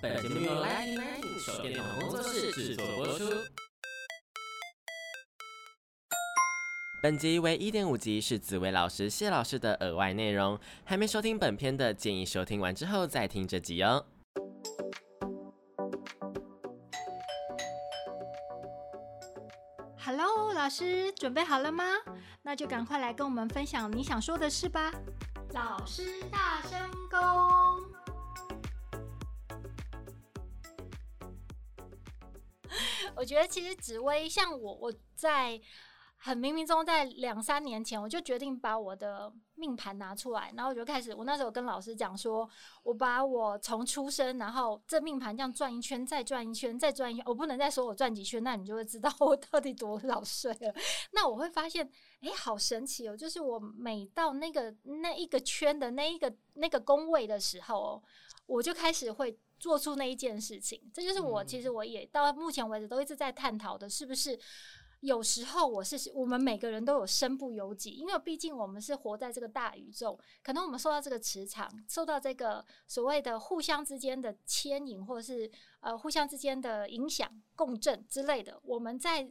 本节目由 Lightning Lightning 手电筒工作室制作播出。本集为一点五集，是紫薇老师谢老师的额外内容。还没收听本片的，建议收听完之后再听这集哦。Hello，老师，准备好了吗？那就赶快来跟我们分享你想说的事吧。老师大声公，我觉得其实紫薇像我，我在很冥冥中在两三年前，我就决定把我的命盘拿出来，然后我就开始，我那时候跟老师讲说，我把我从出生，然后这命盘这样转一圈，再转一圈，再转一圈，我不能再说我转几圈，那你就会知道 我到底多少岁了。那我会发现。哎，好神奇哦！就是我每到那个那一个圈的那一个那个宫位的时候哦，我就开始会做出那一件事情。这就是我其实我也到目前为止都一直在探讨的，是不是有时候我是我们每个人都有身不由己，因为毕竟我们是活在这个大宇宙，可能我们受到这个磁场，受到这个所谓的互相之间的牵引，或者是呃互相之间的影响、共振之类的，我们在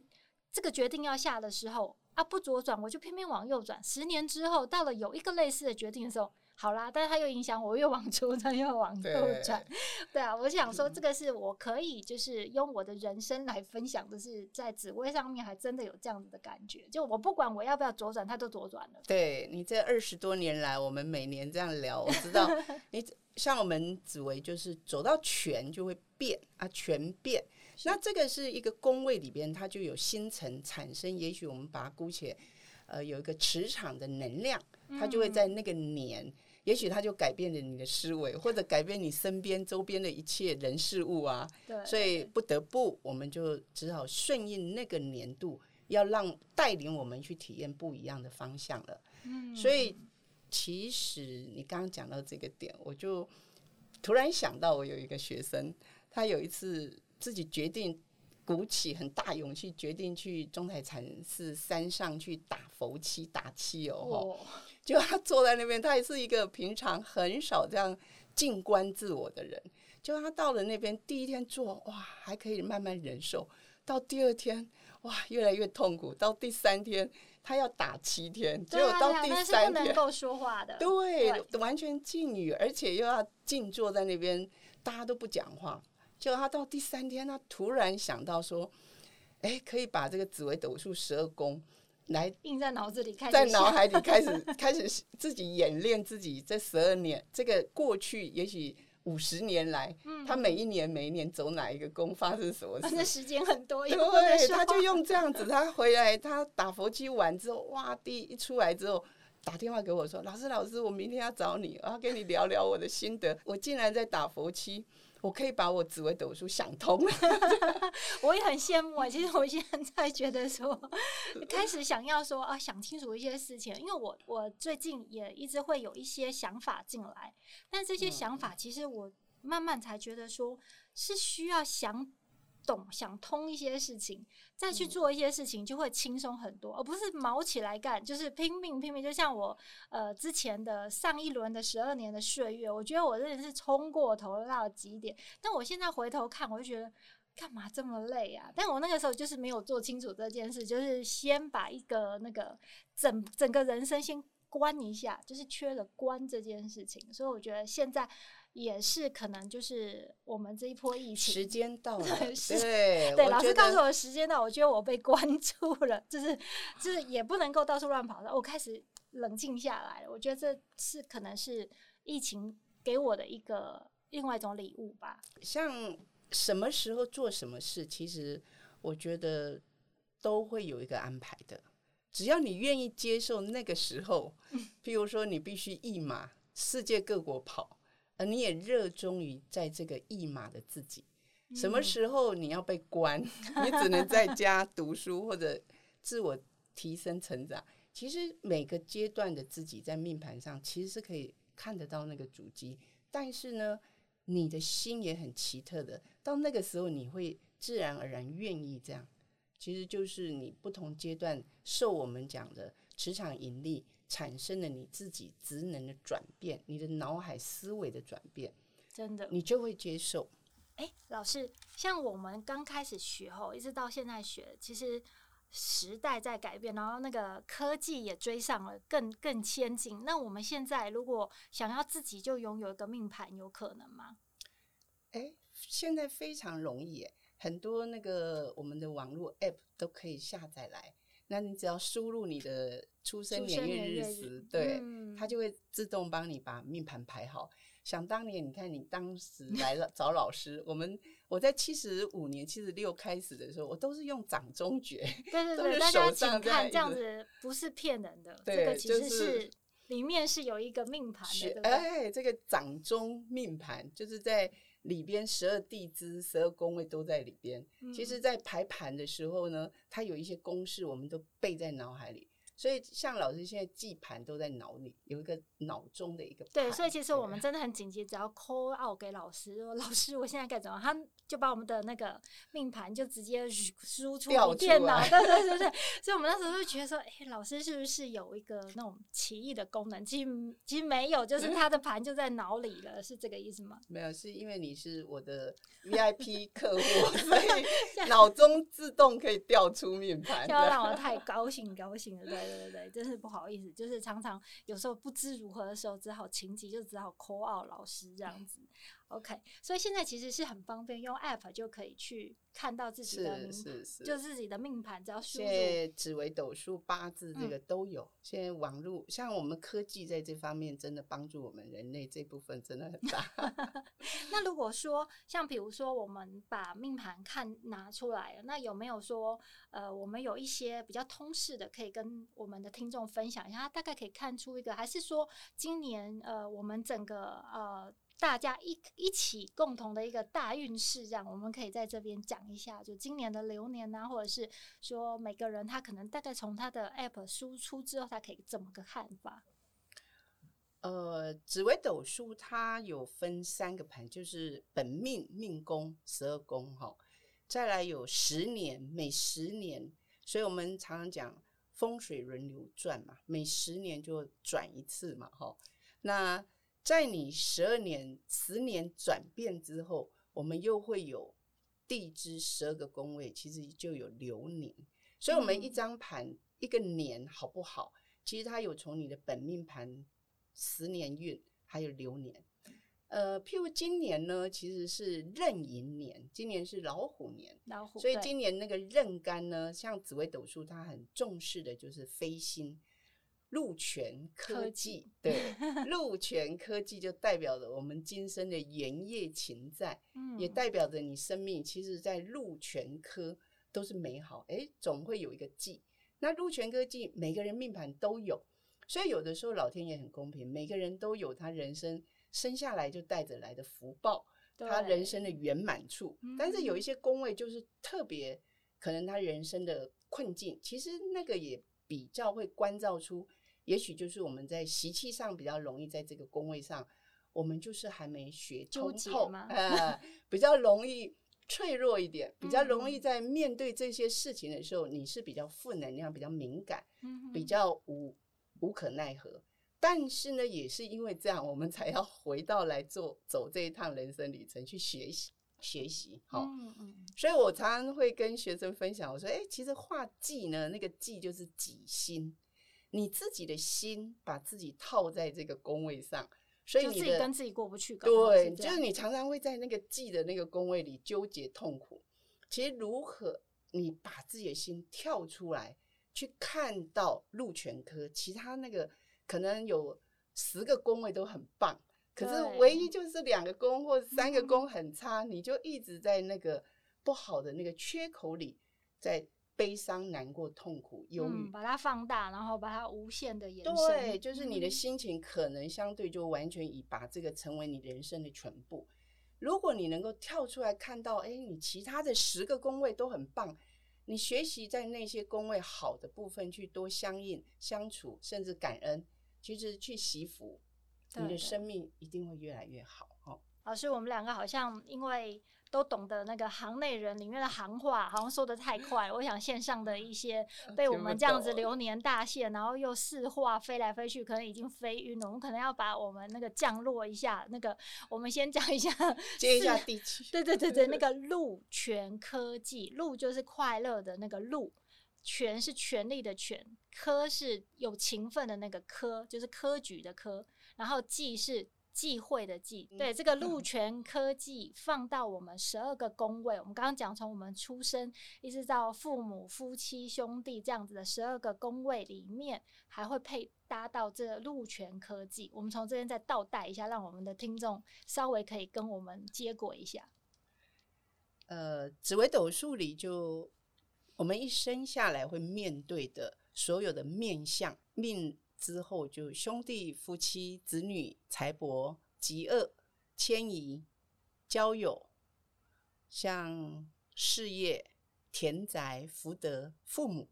这个决定要下的时候。啊，不左转，我就偏偏往右转。十年之后，到了有一个类似的决定的时候，好啦，但是它又影响我，又往左转，又往右转。对，啊，我想说，这个是我可以就是用我的人生来分享的，是在紫薇上面还真的有这样子的感觉。就我不管我要不要左转，它都左转了。对，你这二十多年来，我们每年这样聊，我知道 你像我们紫薇，就是走到全就会变啊，全变。那这个是一个宫位里边，它就有星辰产生。也许我们把它姑且，呃，有一个磁场的能量，它就会在那个年，嗯、也许它就改变了你的思维，或者改变你身边周边的一切人事物啊。对。所以不得不，我们就只好顺应那个年度，要让带领我们去体验不一样的方向了。嗯。所以，其实你刚刚讲到这个点，我就突然想到，我有一个学生，他有一次。自己决定鼓起很大勇气，决定去中台禅寺山上去打佛七、打七哦。哦，就他坐在那边，他也是一个平常很少这样静观自我的人。就他到了那边，第一天做哇，还可以慢慢忍受；到第二天哇，越来越痛苦；到第三天，他要打七天，结果到第三天，不能够说话的，对，完全静语，而且又要静坐在那边，大家都不讲话。就他到第三天，他突然想到说：“哎、欸，可以把这个紫微斗数十二宫来印在脑子里，开始在脑海里开始 开始自己演练自己这十二年这个过去，也许五十年来，嗯、他每一年每一年走哪一个宫，发生什么事？那时间很多，对，他就用这样子。他回来，他打佛七完之后，哇，第一出来之后，打电话给我说：‘老师，老师，我明天要找你，我要跟你聊聊我的心得。’我竟然在打佛七。”我可以把我紫微斗数想通了，我也很羡慕啊。其实我现在觉得说，开始想要说啊，想清楚一些事情，因为我我最近也一直会有一些想法进来，但这些想法其实我慢慢才觉得说是需要想。懂想通一些事情，再去做一些事情就会轻松很多，而不是毛起来干，就是拼命拼命。就像我呃之前的上一轮的十二年的岁月，我觉得我真的是冲过头到了极点。但我现在回头看，我就觉得干嘛这么累啊？但我那个时候就是没有做清楚这件事，就是先把一个那个整整个人生先关一下，就是缺了关这件事情。所以我觉得现在。也是可能就是我们这一波疫情时间到了，对对，老师告诉我时间到，我觉得我被关 注了，就是就是也不能够到处乱跑了，我开始冷静下来了。我觉得这是可能是疫情给我的一个另外一种礼物吧。像什么时候做什么事，其实我觉得都会有一个安排的，只要你愿意接受那个时候。譬如说，你必须一马世界各国跑。而你也热衷于在这个一码的自己，什么时候你要被关，你只能在家读书或者自我提升成长。其实每个阶段的自己在命盘上其实是可以看得到那个主机，但是呢，你的心也很奇特的，到那个时候你会自然而然愿意这样。其实就是你不同阶段受我们讲的磁场引力。产生了你自己职能的转变，你的脑海思维的转变，真的，你就会接受。哎、欸，老师，像我们刚开始学后，一直到现在学，其实时代在改变，然后那个科技也追上了更，更更先进。那我们现在如果想要自己就拥有一个命盘，有可能吗？哎、欸，现在非常容易，很多那个我们的网络 App 都可以下载来。那你只要输入你的出生年月日时，对、嗯，它就会自动帮你把命盘排好。想当年，你看你当时来了找老师，我们我在七十五年、七十六开始的时候，我都是用掌中诀，对对对，大家请看这样子不是骗人的，这个其实是里面是有一个命盘的，哎，这个掌中命盘就是在里边十二地支、十二宫位都在里边。嗯、其实，在排盘的时候呢，它有一些公式，我们都背在脑海里。所以，像老师现在记盘都在脑里，有一个脑中的一个盘。对，所以其实我们真的很紧急，只要 call out 给老师说：“老师，我现在该怎么？”他就把我们的那个命盘就直接输出电脑。对对对对。所以我们那时候就觉得说：“哎、欸，老师是不是有一个那种奇异的功能？”其实其实没有，就是他的盘就在脑里了、嗯，是这个意思吗？没有，是因为你是我的 VIP 客户，所以脑中自动可以调出命盘，就要让我 太高兴高兴了，对。对对对，真是不好意思，就是常常有时候不知如何的时候，只好情急，就只好 call out 老师这样子。OK，所以现在其实是很方便，用 App 就可以去看到自己的命，是是是，就自己的命盘，只要输入。紫微斗数、八字这个都有。嗯、现在网络像我们科技在这方面真的帮助我们人类这部分真的很大。那如果说像比如说我们把命盘看拿出来了，那有没有说呃我们有一些比较通识的可以跟我们的听众分享一下？大概可以看出一个，还是说今年呃我们整个呃。大家一一起共同的一个大运势，这样我们可以在这边讲一下，就今年的流年啊，或者是说每个人他可能大概从他的 app 输出之后，他可以怎么个看法？呃，紫微斗数它有分三个盘，就是本命命宫十二宫哈，再来有十年，每十年，所以我们常常讲风水轮流转嘛，每十年就转一次嘛哈，那。在你十二年、十年转变之后，我们又会有地支十二个宫位，其实就有流年。所以，我们一张盘、嗯、一个年好不好？其实它有从你的本命盘十年运，还有流年。呃，譬如今年呢，其实是壬寅年，今年是老虎年，老虎。所以今年那个壬干呢，像紫微斗数，它很重视的就是飞星。禄权科技，对，鹿泉科技就代表着我们今生的缘业情在，嗯，也代表着你生命其实，在鹿泉科都是美好，哎，总会有一个记。那鹿泉科技每个人命盘都有，所以有的时候老天也很公平，每个人都有他人生生下来就带着来的福报，他人生的圆满处。但是有一些宫位就是特别，可能他人生的困境，其实那个也比较会关照出。也许就是我们在习气上比较容易，在这个宫位上，我们就是还没学通透，呃，比较容易脆弱一点，比较容易在面对这些事情的时候，你是比较负能量、比较敏感，比较无无可奈何。但是呢，也是因为这样，我们才要回到来做走这一趟人生旅程，去学习学习。好，所以我常常会跟学生分享，我说，哎，其实画技呢，那个技就是己心。你自己的心把自己套在这个宫位上，所以你自己跟自己过不去。对，就是你常常会在那个忌的那个宫位里纠结痛苦。其实如何你把自己的心跳出来，去看到禄全科，其他那个可能有十个宫位都很棒，可是唯一就是两个宫或 三个宫很差，你就一直在那个不好的那个缺口里在。悲伤、难过、痛苦、忧郁、嗯，把它放大，然后把它无限的延伸。对，就是你的心情可能相对就完全以把这个成为你人生的全部。如果你能够跳出来看到，哎，你其他的十个宫位都很棒，你学习在那些宫位好的部分去多相应、相处，甚至感恩，其实去惜福，你的生命一定会越来越好。哦老师，我们两个好像因为。都懂得那个行内人里面的行话，好像说的太快。我想线上的一些被我们这样子流年大限，然后又四化飞来飞去，可能已经飞晕了。我们可能要把我们那个降落一下。那个，我们先讲一下，接一下地气。对对对对，那个禄权科技，禄就是快乐的那个禄，权是权力的权，科是有勤奋的那个科，就是科举的科，然后技是。忌讳的忌，对，这个禄权科技放到我们十二个宫位，我们刚刚讲从我们出生一直到父母、夫妻、兄弟这样子的十二个宫位里面，还会配搭到这个禄权科技。我们从这边再倒带一下，让我们的听众稍微可以跟我们接轨一下。呃，紫微斗数里就我们一生下来会面对的所有的面相命。之后就兄弟、夫妻、子女、财帛、疾厄、迁移、交友，像事业、田宅、福德、父母，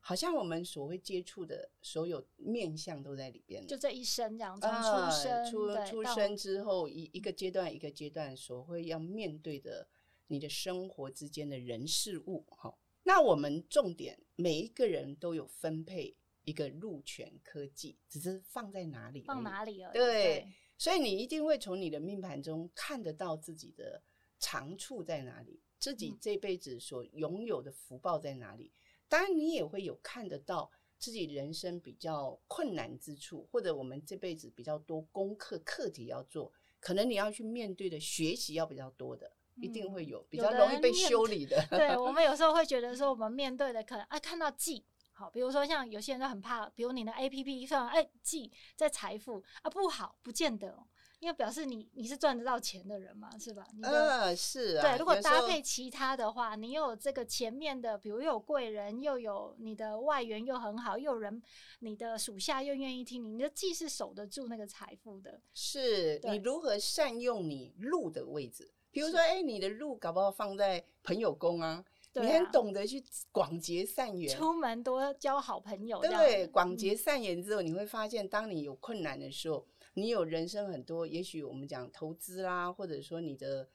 好像我们所会接触的所有面相都在里边。就这一生这样，从出生、啊、出出生之后一一个阶段一个阶段所会要面对的你的生活之间的人事物。好，那我们重点每一个人都有分配。一个入权科技，只是放在哪里？放哪里而已。对，对，所以你一定会从你的命盘中看得到自己的长处在哪里，自己这辈子所拥有的福报在哪里。嗯、当然，你也会有看得到自己人生比较困难之处，或者我们这辈子比较多功课课题要做，可能你要去面对的学习要比较多的，嗯、一定会有比较容易被修理的。的对，我们有时候会觉得 说，我们面对的可能啊，看到忌。好，比如说像有些人都很怕，比如你的 A P P 上，哎，记在财富啊不好，不见得，因为表示你你是赚得到钱的人嘛，是吧？呃，是啊。对，如果搭配其他的话，你又有这个前面的，比如又有贵人，又有你的外援又很好，又有人你的属下又愿意听你，你的既是守得住那个财富的。是你如何善用你路的位置？比如说，哎，你的路搞不好放在朋友宫啊。啊、你很懂得去广结善缘，出门多交好朋友。对，广结善缘之后，你会发现，当你有困难的时候，你有人生很多，也许我们讲投资啦，或者说你的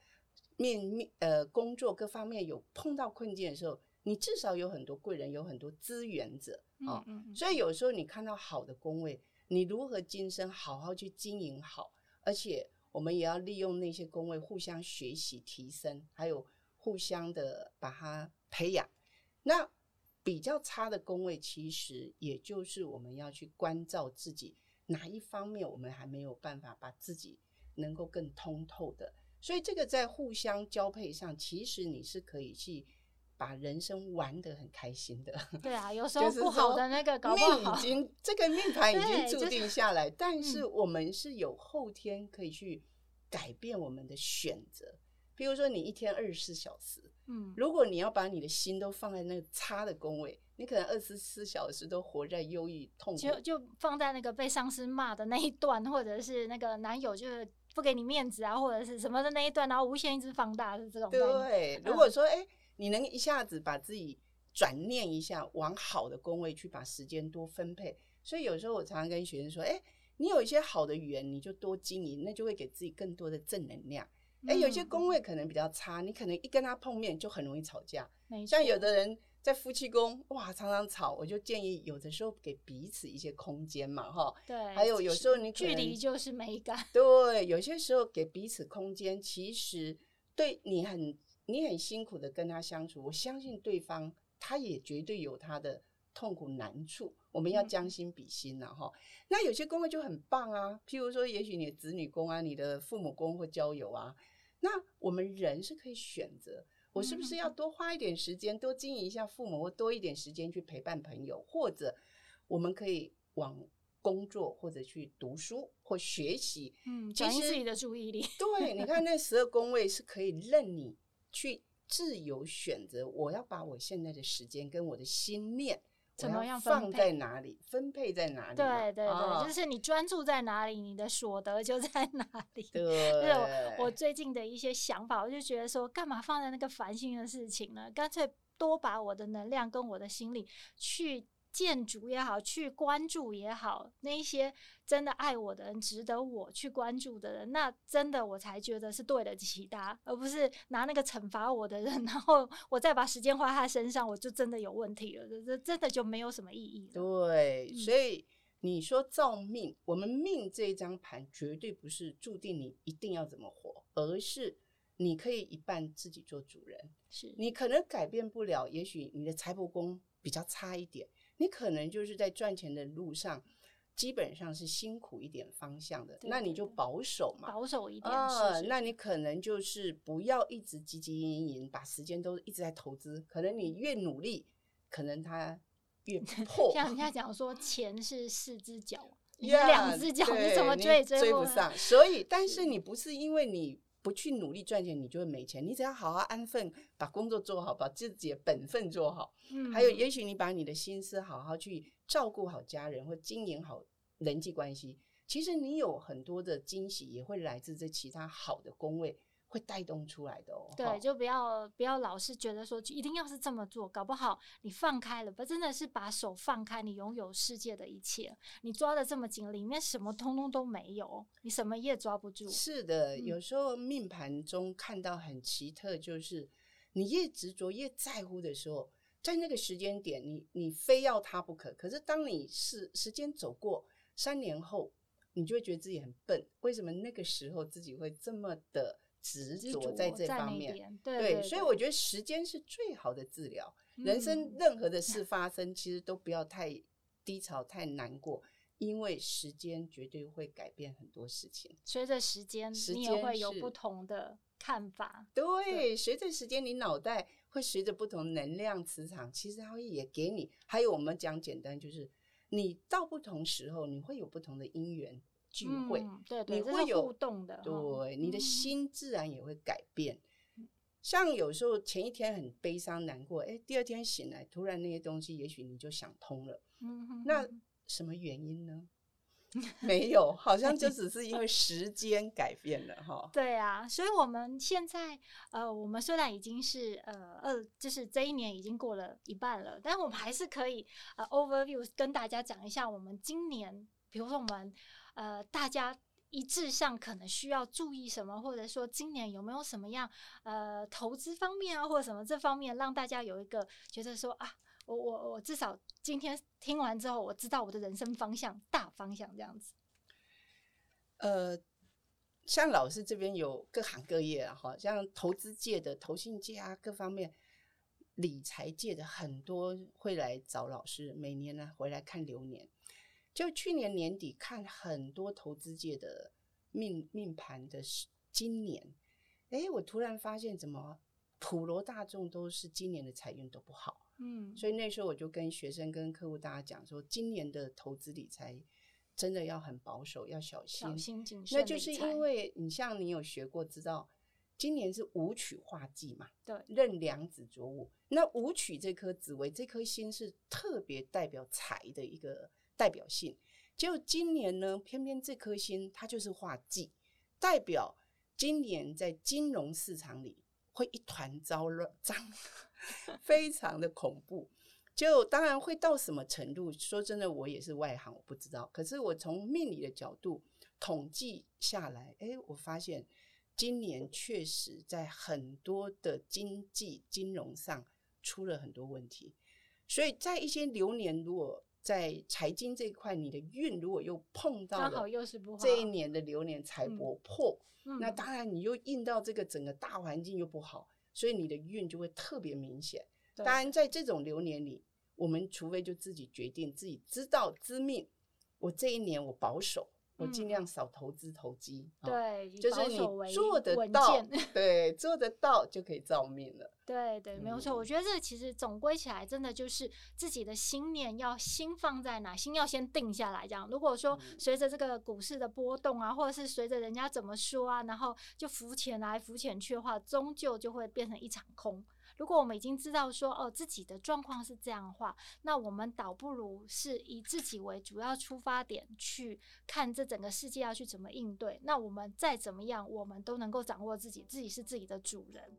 面面呃工作各方面有碰到困境的时候，你至少有很多贵人，有很多资源者啊。哦、嗯嗯嗯，所以有时候你看到好的工位，你如何今生好好去经营好，而且我们也要利用那些工位互相学习提升，还有。互相的把它培养，那比较差的宫位，其实也就是我们要去关照自己哪一方面，我们还没有办法把自己能够更通透的。所以这个在互相交配上，其实你是可以去把人生玩得很开心的。对啊，有时候不好的那个搞不好，命已经这个命盘已经注定下来，但是我们是有后天可以去改变我们的选择。比如说，你一天二十四小时，嗯，如果你要把你的心都放在那个差的工位，你可能二十四小时都活在忧郁痛苦，就就放在那个被上司骂的那一段，或者是那个男友就是不给你面子啊，或者是什么的那一段，然后无限一直放大是这种。对，如果说哎、欸，你能一下子把自己转念一下，往好的工位去把时间多分配，所以有时候我常常跟学生说，哎、欸，你有一些好的语言，你就多经营，那就会给自己更多的正能量。哎、欸，有些宫位可能比较差，你可能一跟他碰面就很容易吵架。像有的人在夫妻宫，哇，常常吵，我就建议有的时候给彼此一些空间嘛，哈。对。还有有时候你距离就是美感。对，有些时候给彼此空间，其实对你很你很辛苦的跟他相处，我相信对方他也绝对有他的痛苦难处。我们要将心比心呐，哈、嗯。那有些宫位就很棒啊，譬如说，也许你的子女宫啊，你的父母宫或交友啊。那我们人是可以选择，我是不是要多花一点时间，多经营一下父母，或多一点时间去陪伴朋友，或者我们可以往工作或者去读书或学习，嗯，转移自己的注意力。对，你看 那十二宫位是可以任你去自由选择，我要把我现在的时间跟我的心念。怎么样放在哪里？分配在哪里？对对对，哦、就是你专注在哪里，你的所得就在哪里。对，就是我，我最近的一些想法，我就觉得说，干嘛放在那个烦心的事情呢？干脆多把我的能量跟我的心力去建筑也好，去关注也好，那一些真的爱我的人，值得我去关注的人，那真的我才觉得是对得起他，而不是拿那个惩罚我的人，然后我再把时间花在他身上，我就真的有问题了，这这真的就没有什么意义了。对，所以你说造命，我们命这一张盘绝对不是注定你一定要怎么活，而是。你可以一半自己做主人，是你可能改变不了，也许你的财帛宫比较差一点，你可能就是在赚钱的路上，基本上是辛苦一点方向的，对对对，那你就保守嘛，保守一点啊、呃，那你可能就是不要一直汲汲营营，把时间都一直在投资，可能你越努力，可能它越 破。像人家 讲说，钱是四只脚，你两只脚你怎么追追不上？所以，但是你不是因为你。不去努力赚钱，你就会没钱。你只要好好安分，把工作做好，把自己的本分做好。嗯，还有，也许你把你的心思好好去照顾好家人，或经营好人际关系，其实你有很多的惊喜也会来自这其他好的工位。会带动出来的哦。对，就不要不要老是觉得说一定要是这么做，搞不好你放开了，不真的是把手放开，你拥有世界的一切。你抓的这么紧，里面什么通通都没有，你什么也抓不住。是的，有时候命盘中看到很奇特，就是你越执着越在乎的时候，在那个时间点，你你非要它不可。可是当你是时间走过三年后，你就会觉得自己很笨。为什么那个时候自己会这么的？执着在这方面，对，对，对，对，所以我觉得时间是最好的治疗。嗯。人生任何的事发生，其实都不要太低潮、太难过，因为时间绝对会改变很多事情。随着时间，你也会有不同的看法。对，随着时间，你脑袋会随着不同能量磁场，其实它会也给你。还有我们讲简单，就是你到不同时候，你会有不同的因缘。聚会，嗯、对对，你会有互动的，对，你的心自然也会改变。嗯、像有时候前一天很悲伤难过，哎，第二天醒来，突然那些东西，也许你就想通了。嗯哼哼，那什么原因呢？没有，好像就只是因为时间改变了哈。对啊，所以我们现在呃，我们虽然已经是呃二，就是这一年已经过了一半了，但我们还是可以呃 overview 跟大家讲一下，我们今年，比如说我们。呃，大家一致上可能需要注意什么，或者说今年有没有什么样呃投资方面啊，或者什么这方面，让大家有一个觉得说啊，我我我至少今天听完之后，我知道我的人生方向大方向这样子。呃，像老师这边有各行各业啊，哈，像投资界的、投信界啊，各方面理财界的很多会来找老师，每年呢回来看流年。就去年年底看很多投资界的命命盘的今年，哎，我突然发现怎么普罗大众都是今年的财运都不好，嗯，所以那时候我就跟学生跟客户大家讲说，今年的投资理财真的要很保守，要小心，小心谨慎。那就是因为你像你有学过，知道今年是武曲化忌嘛，对，任两子着午，那武曲这颗紫薇这颗星是特别代表财的一个。代表性，就今年呢，偏偏这颗星它就是化忌，代表今年在金融市场里会一团糟乱 脏，非常的恐怖。就当然会到什么程度？说真的，我也是外行，我不知道。可是我从命理的角度统计下来，哎，我发现今年确实在很多的经济金融上出了很多问题，所以在一些流年如果。在财经这一块，你的运如果又碰到了这一年的流年财帛破，那当然你又印到这个整个大环境又不好，所以你的运就会特别明显。当然，在这种流年里，我们除非就自己决定，自己知道知命，我这一年我保守。我尽量少投资投机，对，就是你做得到，对，做得到就可以照命了。对对，没有错。我觉得这其实总归起来，真的就是自己的心念要心放在哪，心要先定下来。这样，如果说随着这个股市的波动啊，或者是随着人家怎么说啊，然后就浮潜来浮潜去的话，终究就会变成一场空。如果我们已经知道说哦，自己的状况是这样的话，那我们倒不如是以自己为主要出发点去看这整个世界要去怎么应对。那我们再怎么样，我们都能够掌握自己，自己是自己的主人。